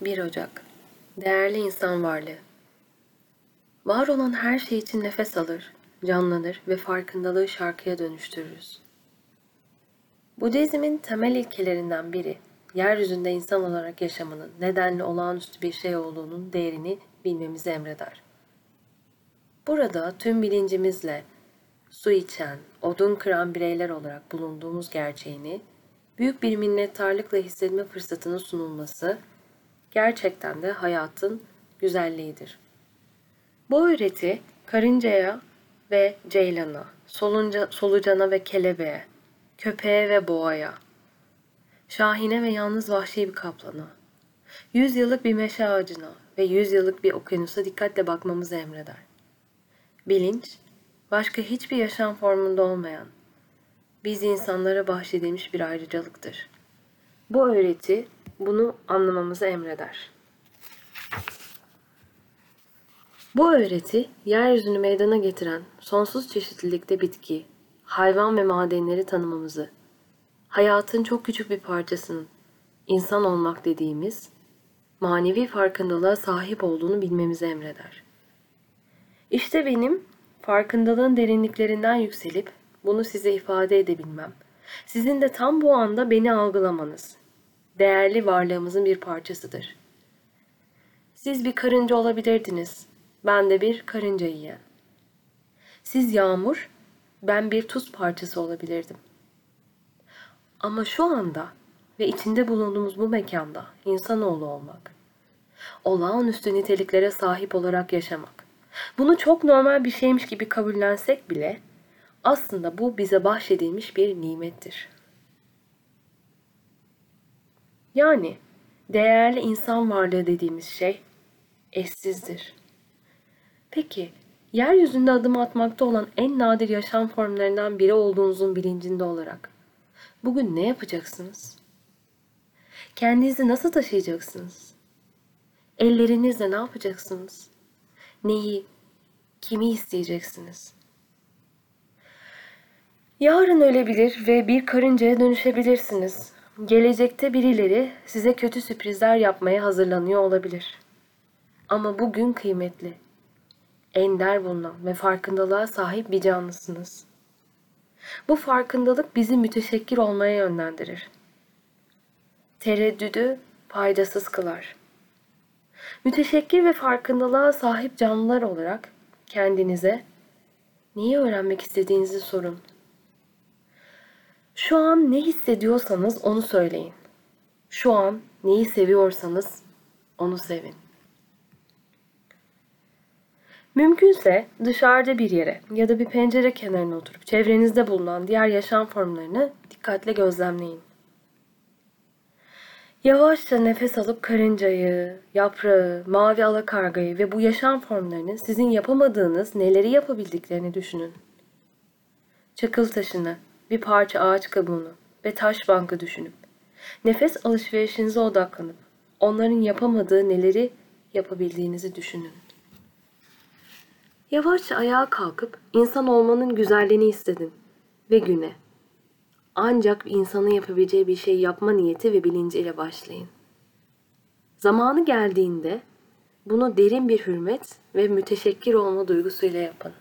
1 Ocak Değerli insan varlığı Var olan her şey için nefes alır, canlanır ve farkındalığı şarkıya dönüştürürüz. Budizmin temel ilkelerinden biri, yeryüzünde insan olarak yaşamanın nedenli olağanüstü bir şey olduğunun değerini bilmemizi emreder. Burada tüm bilincimizle su içen, odun kıran bireyler olarak bulunduğumuz gerçeğini büyük bir minnettarlıkla hissetme fırsatının sunulması gerçekten de hayatın güzelliğidir. Bu öğreti karıncaya ve ceylana, solunca, solucana ve kelebeğe, köpeğe ve boğaya, şahine ve yalnız vahşi bir kaplana, yüz yıllık bir meşe ağacına ve yüz yıllık bir okyanusa dikkatle bakmamızı emreder. Bilinç, başka hiçbir yaşam formunda olmayan, biz insanlara bahşedilmiş bir ayrıcalıktır. Bu öğreti bunu anlamamızı emreder. Bu öğreti yeryüzünü meydana getiren sonsuz çeşitlilikte bitki, hayvan ve madenleri tanımamızı, hayatın çok küçük bir parçasının insan olmak dediğimiz manevi farkındalığa sahip olduğunu bilmemizi emreder. İşte benim farkındalığın derinliklerinden yükselip bunu size ifade edebilmem. Sizin de tam bu anda beni algılamanız. Değerli varlığımızın bir parçasıdır. Siz bir karınca olabilirdiniz. Ben de bir karınca yiyen. Siz yağmur, ben bir tuz parçası olabilirdim. Ama şu anda ve içinde bulunduğumuz bu mekanda insanoğlu olmak, olağanüstü niteliklere sahip olarak yaşamak, bunu çok normal bir şeymiş gibi kabullensek bile aslında bu bize bahşedilmiş bir nimettir. Yani değerli insan varlığı dediğimiz şey eşsizdir. Peki yeryüzünde adım atmakta olan en nadir yaşam formlarından biri olduğunuzun bilincinde olarak bugün ne yapacaksınız? Kendinizi nasıl taşıyacaksınız? Ellerinizle ne yapacaksınız? Neyi, kimi isteyeceksiniz? Yarın ölebilir ve bir karıncaya dönüşebilirsiniz. Gelecekte birileri size kötü sürprizler yapmaya hazırlanıyor olabilir. Ama bugün kıymetli, ender bulunan ve farkındalığa sahip bir canlısınız. Bu farkındalık bizi müteşekkir olmaya yönlendirir. Tereddüdü faydasız kılar. Müteşekkir ve farkındalığa sahip canlılar olarak kendinize neyi öğrenmek istediğinizi sorun. Şu an ne hissediyorsanız onu söyleyin. Şu an neyi seviyorsanız onu sevin. Mümkünse dışarıda bir yere ya da bir pencere kenarına oturup çevrenizde bulunan diğer yaşam formlarını dikkatle gözlemleyin. Yavaşça nefes alıp karıncayı, yaprağı, mavi alakargayı ve bu yaşam formlarını sizin yapamadığınız neleri yapabildiklerini düşünün. Çakıl taşını, bir parça ağaç kabuğunu ve taş bankı düşünüp, nefes alışverişinize odaklanıp, onların yapamadığı neleri yapabildiğinizi düşünün. Yavaşça ayağa kalkıp insan olmanın güzelliğini istedin ve güne. Ancak bir insanın yapabileceği bir şey yapma niyeti ve bilinciyle başlayın. Zamanı geldiğinde bunu derin bir hürmet ve müteşekkir olma duygusuyla yapın.